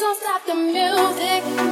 Don't stop the music.